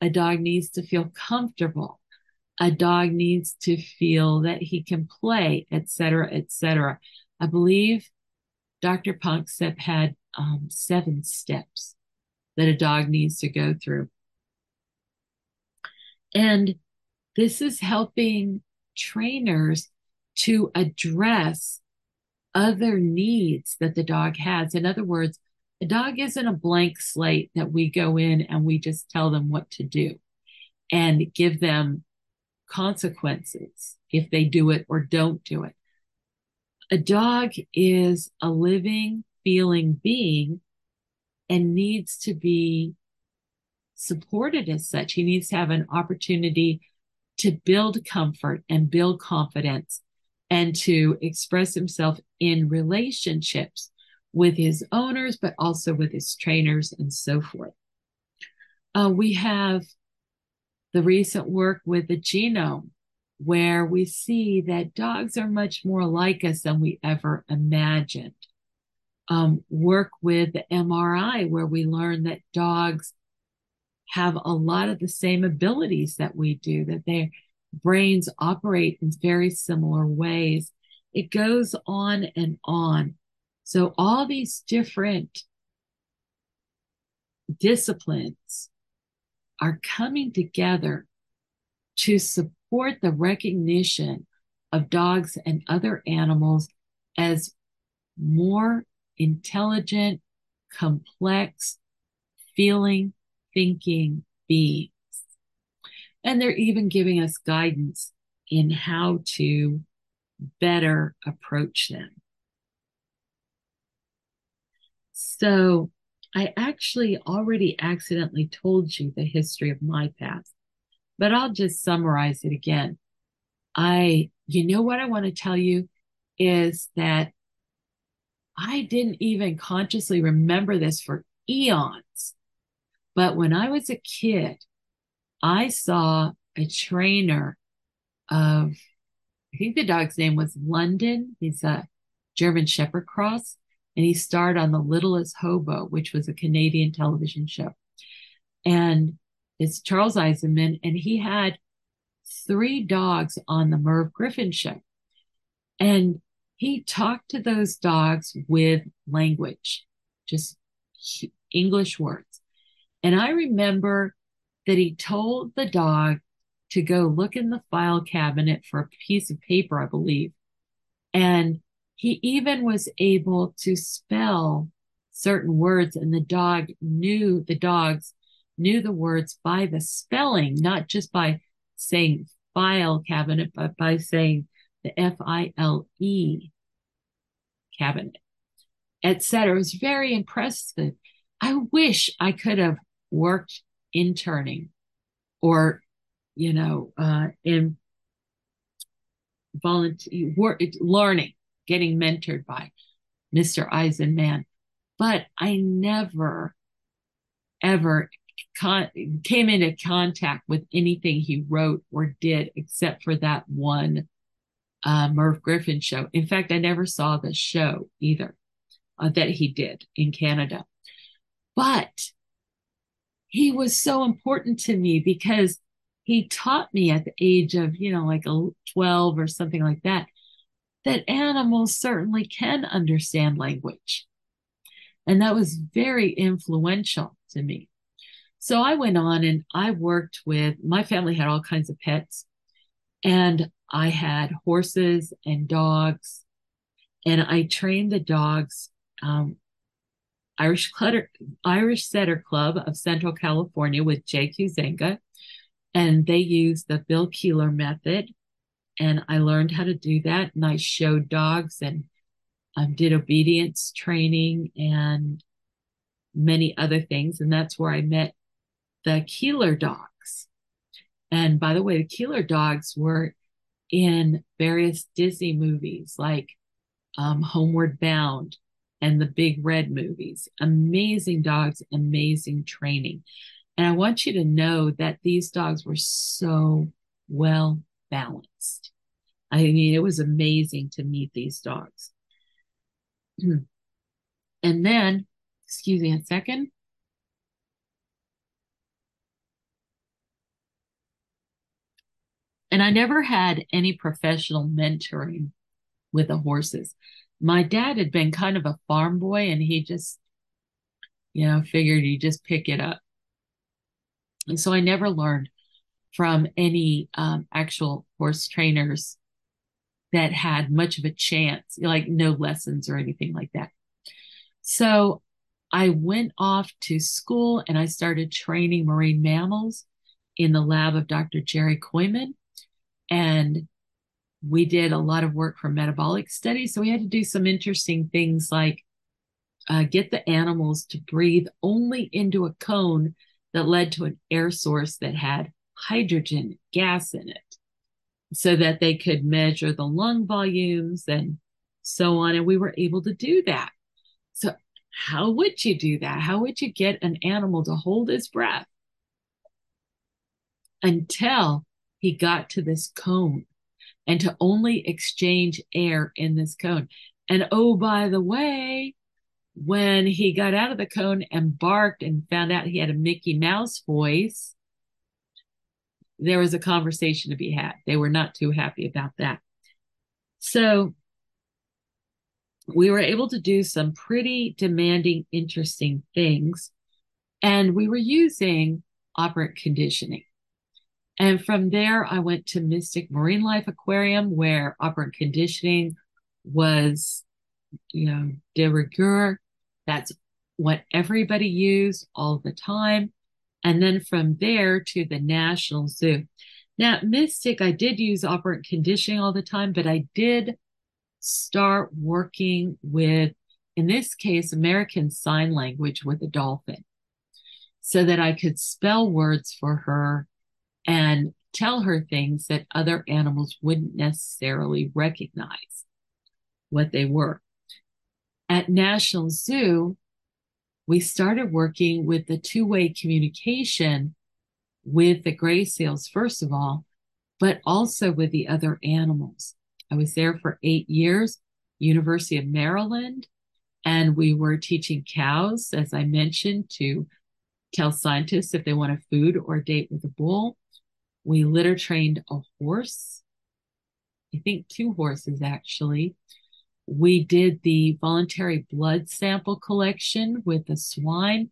A dog needs to feel comfortable. A dog needs to feel that he can play, etc., etc. I believe Dr. Panksepp had um, seven steps that a dog needs to go through. And this is helping trainers to address other needs that the dog has. In other words, a dog isn't a blank slate that we go in and we just tell them what to do and give them consequences if they do it or don't do it. A dog is a living, feeling being and needs to be supported as such. He needs to have an opportunity to build comfort and build confidence and to express himself in relationships with his owners, but also with his trainers and so forth. Uh, we have the recent work with the genome, where we see that dogs are much more like us than we ever imagined. Um, work with the MRI, where we learn that dogs have a lot of the same abilities that we do, that their brains operate in very similar ways. It goes on and on. So all these different disciplines are coming together to support the recognition of dogs and other animals as more intelligent, complex, feeling, thinking beings. And they're even giving us guidance in how to better approach them. So I actually already accidentally told you the history of my past, but I'll just summarize it again. I, you know what I want to tell you is that I didn't even consciously remember this for eons. But when I was a kid, I saw a trainer of, I think the dog's name was London. He's a German Shepherd Cross and he starred on The Littlest Hobo, which was a Canadian television show. And it's Charles Eisenmann, and he had three dogs on the Merv Griffin show. And he talked to those dogs with language, just English words. And I remember that he told the dog to go look in the file cabinet for a piece of paper, I believe. And he even was able to spell certain words and the dog knew the dogs knew the words by the spelling, not just by saying file cabinet, but by saying the F-I-L-E cabinet, etc. It was very impressive. I wish I could have worked interning or, you know, uh, in volunteer work, learning getting mentored by Mr. Eisenmann. But I never, ever con- came into contact with anything he wrote or did except for that one uh, Merv Griffin show. In fact, I never saw the show either uh, that he did in Canada. But he was so important to me because he taught me at the age of, you know, like a 12 or something like that, that animals certainly can understand language. And that was very influential to me. So I went on and I worked with my family had all kinds of pets and I had horses and dogs and I trained the dogs um, Irish Clutter, Irish Setter Club of Central California with J.Q. Zenga, and they use the Bill Koehler method. And I learned how to do that, and I showed dogs and um, did obedience training and many other things. And that's where I met the Koehler dogs. And by the way, the Koehler dogs were in various Disney movies like um, Homeward Bound and the Big Red movies. Amazing dogs, amazing training. And I want you to know that these dogs were so well balanced. I mean, it was amazing to meet these dogs. and then, excuse me a second. And I never had any professional mentoring with the horses. My dad had been kind of a farm boy and he just, you know, figured he just pick it up. And so I never learned from any um, actual horse trainers that had much of a chance, like no lessons or anything like that. So I went off to school and I started training marine mammals in the lab of Dr. Jerry Kooyman. And we did a lot of work for metabolic studies. So we had to do some interesting things like uh, get the animals to breathe only into a cone that led to an air source that had hydrogen gas in it so that they could measure the lung volumes and so on. And we were able to do that. So, how would you do that? How would you get an animal to hold his breath until he got to this cone and to only exchange air in this cone? And oh, by the way, when he got out of the cone and barked and found out he had a Mickey Mouse voice, there was a conversation to be had. They were not too happy about that. So we were able to do some pretty demanding, interesting things. And we were using operant conditioning. And from there, I went to Mystic Marine Life Aquarium, where operant conditioning was, you know, de rigueur. That's what everybody used all the time. And then from there to the National Zoo. Now, Mystic, I did use operant conditioning all the time, but I did start working with, in this case, American Sign Language with a dolphin so that I could spell words for her and tell her things that other animals wouldn't necessarily recognize what they were. At National Zoo, we started working with the two way communication with the gray seals, first of all, but also with the other animals. I was there for eight years, University of Maryland, and we were teaching cows, as I mentioned, to tell scientists if they want a food or date with a bull. We litter trained a horse, I think two horses actually, we did the voluntary blood sample collection with the swine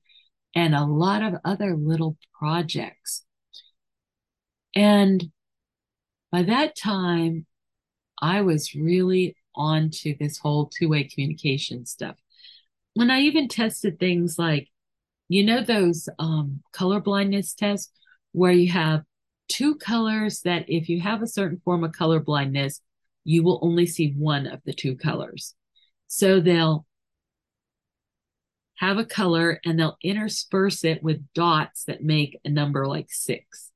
and a lot of other little projects. And by that time, I was really on to this whole two way communication stuff. When I even tested things like, you know, those um, color blindness tests where you have two colors that if you have a certain form of color blindness, you will only see one of the two colors. So they'll have a color and they'll intersperse it with dots that make a number like six.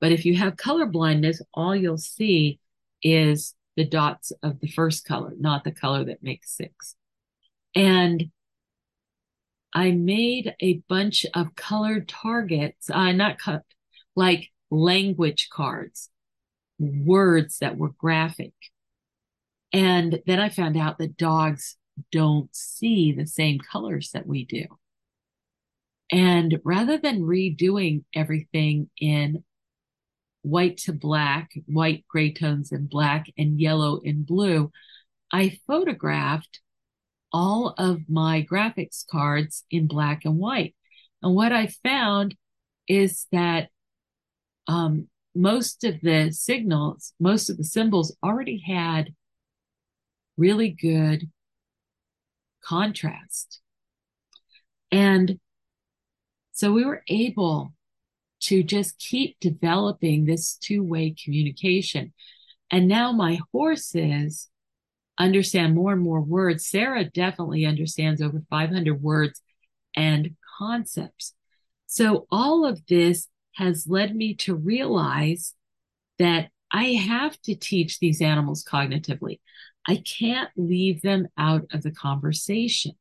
But if you have color blindness, all you'll see is the dots of the first color, not the color that makes six. And I made a bunch of colored targets, uh, not cut, like language cards, words that were graphic. And then I found out that dogs don't see the same colors that we do. And rather than redoing everything in white to black, white, gray tones and black, and yellow and blue, I photographed all of my graphics cards in black and white. And what I found is that um, most of the signals, most of the symbols already had really good contrast. And so we were able to just keep developing this two way communication. And now my horses understand more and more words. Sarah definitely understands over 500 words and concepts. So all of this has led me to realize that I have to teach these animals cognitively. I can't leave them out of the conversation.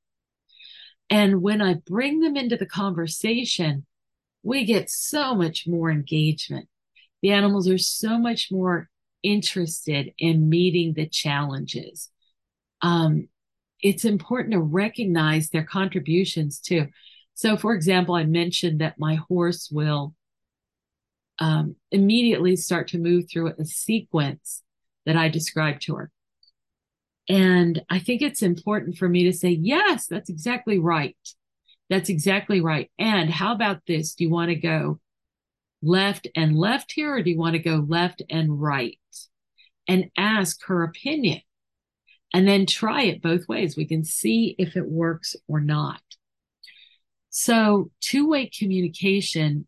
And when I bring them into the conversation, we get so much more engagement. The animals are so much more interested in meeting the challenges. Um, it's important to recognize their contributions too. So, for example, I mentioned that my horse will um, immediately start to move through a sequence that I described to her. And I think it's important for me to say, yes, that's exactly right. That's exactly right. And how about this? Do you want to go left and left here, or do you want to go left and right? And ask her opinion and then try it both ways. We can see if it works or not. So, two way communication,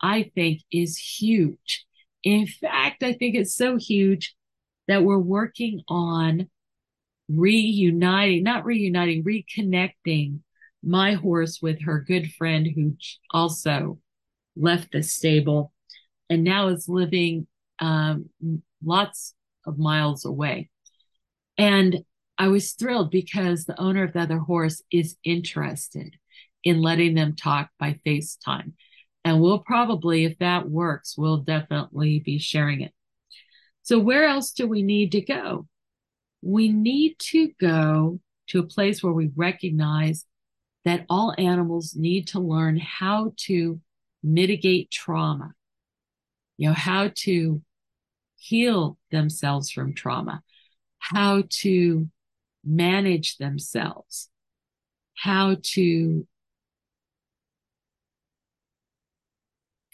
I think, is huge. In fact, I think it's so huge that we're working on reuniting, not reuniting, reconnecting my horse with her good friend who also left the stable and now is living um, lots of miles away. And I was thrilled because the owner of the other horse is interested in letting them talk by FaceTime. And we'll probably, if that works, we'll definitely be sharing it. So, where else do we need to go? We need to go to a place where we recognize that all animals need to learn how to mitigate trauma, you know, how to heal themselves from trauma, how to manage themselves, how to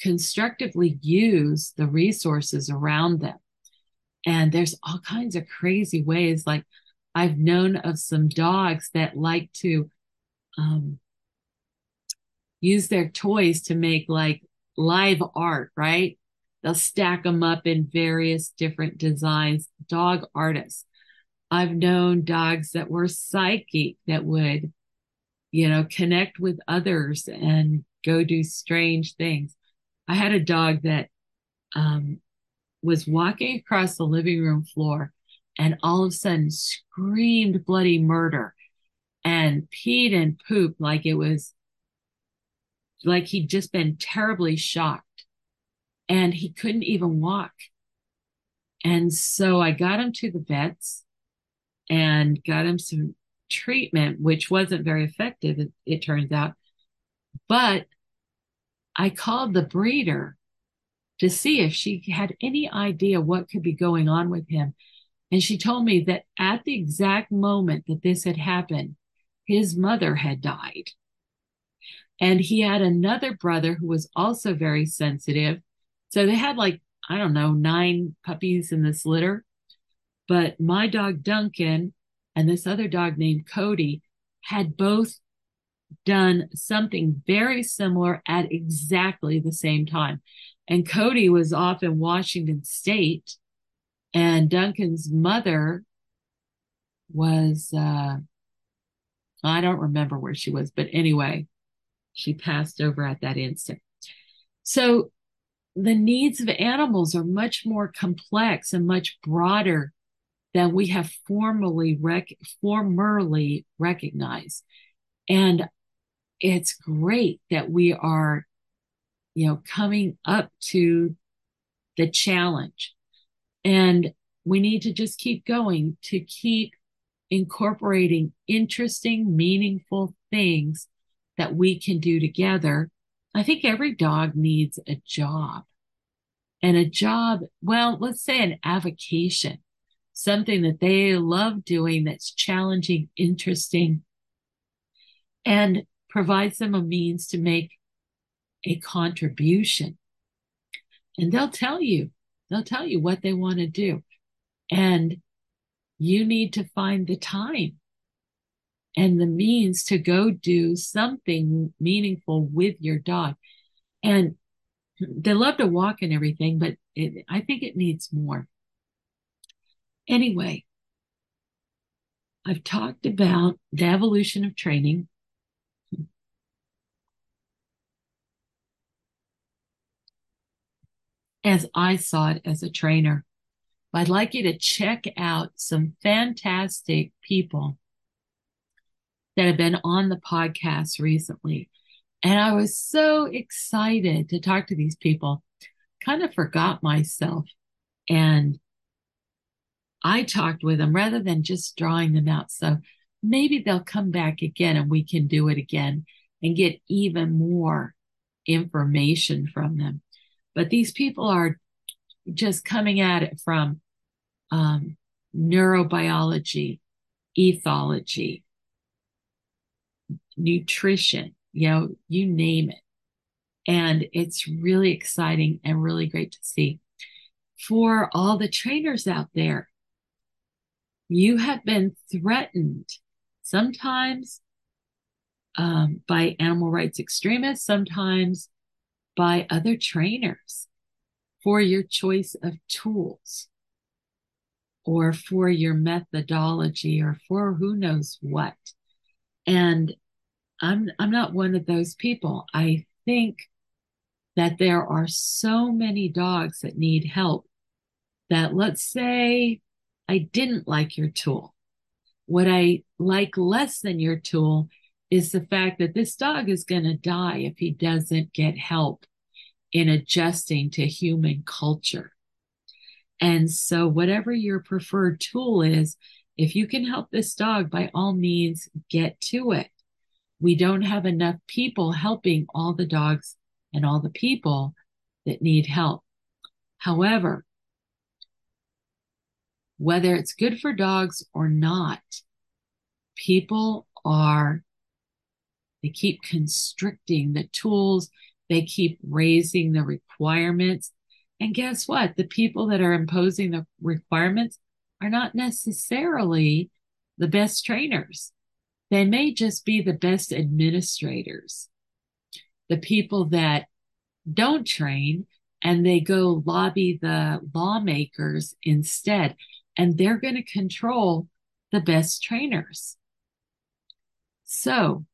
constructively use the resources around them. And there's all kinds of crazy ways. Like I've known of some dogs that like to um, use their toys to make like live art, right? They'll stack them up in various different designs. Dog artists. I've known dogs that were psychic that would, you know, connect with others and go do strange things. I had a dog that um, was walking across the living room floor and all of a sudden screamed bloody murder and peed and pooped like it was like he'd just been terribly shocked and he couldn't even walk. And so I got him to the vets and got him some treatment, which wasn't very effective, it, it turns out. But I called the breeder to see if she had any idea what could be going on with him. And she told me that at the exact moment that this had happened, his mother had died. And he had another brother who was also very sensitive. So they had like, I don't know, nine puppies in this litter. But my dog Duncan and this other dog named Cody had both done something very similar at exactly the same time. And Cody was off in Washington State, and Duncan's mother was uh, I don't remember where she was, but anyway, she passed over at that instant. So the needs of animals are much more complex and much broader than we have formally rec- formerly recognized. And it's great that we are, you know, coming up to the challenge. And we need to just keep going to keep incorporating interesting, meaningful things that we can do together. I think every dog needs a job. And a job, well, let's say an avocation, something that they love doing that's challenging, interesting, and provides them a means to make a contribution. And they'll tell you, they'll tell you what they want to do. And you need to find the time and the means to go do something meaningful with your dog. And they love to walk and everything, but it, I think it needs more. Anyway, I've talked about the evolution of training. As I saw it as a trainer. I'd like you to check out some fantastic people that have been on the podcast recently. And I was so excited to talk to these people, kind of forgot myself. And I talked with them rather than just drawing them out. So maybe they'll come back again and we can do it again and get even more information from them. But these people are just coming at it from um, neurobiology, ethology, nutrition, you know, you name it. And it's really exciting and really great to see. For all the trainers out there, you have been threatened sometimes um, by animal rights extremists, sometimes by other trainers for your choice of tools or for your methodology or for who knows what. And I'm I'm not one of those people. I think that there are so many dogs that need help that let's say I didn't like your tool. What I like less than your tool is the fact that this dog is going to die if he doesn't get help in adjusting to human culture. And so, whatever your preferred tool is, if you can help this dog, by all means, get to it. We don't have enough people helping all the dogs and all the people that need help. However, whether it's good for dogs or not, people are, they keep constricting the tools, they keep raising the requirements. And guess what? The people that are imposing the requirements are not necessarily the best trainers. They may just be the best administrators. The people that don't train and they go lobby the lawmakers instead and they're going to control the best trainers. So,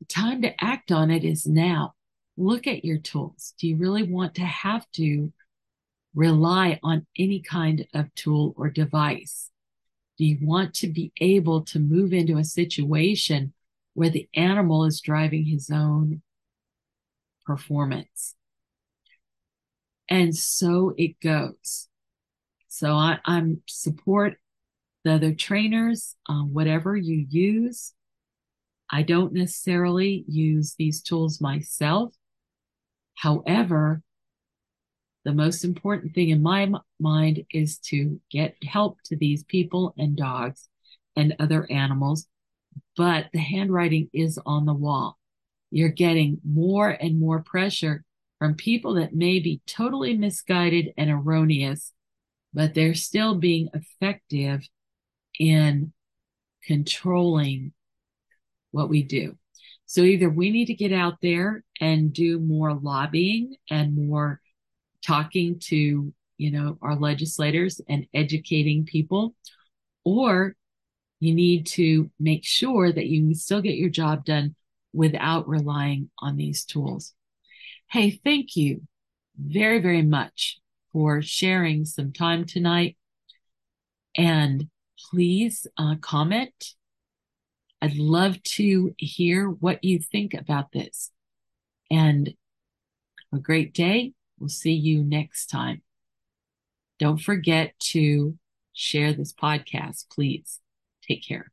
the time to act on it is now. Look at your tools. Do you really want to have to rely on any kind of tool or device? Do you want to be able to move into a situation where the animal is driving his own performance? And so it goes. So I, am support the other trainers, whatever you use. I don't necessarily use these tools myself. However, the most important thing in my mind is to get help to these people and dogs and other animals. But the handwriting is on the wall. You're getting more and more pressure from people that may be totally misguided and erroneous but they're still being effective in controlling what we do. So either we need to get out there and do more lobbying and more talking to, you know, our legislators and educating people, or you need to make sure that you still get your job done without relying on these tools. Hey, thank you very, very much for sharing some time tonight. And please uh, comment. I'd love to hear what you think about this. And a great day. We'll see you next time. Don't forget to share this podcast, please. Take care.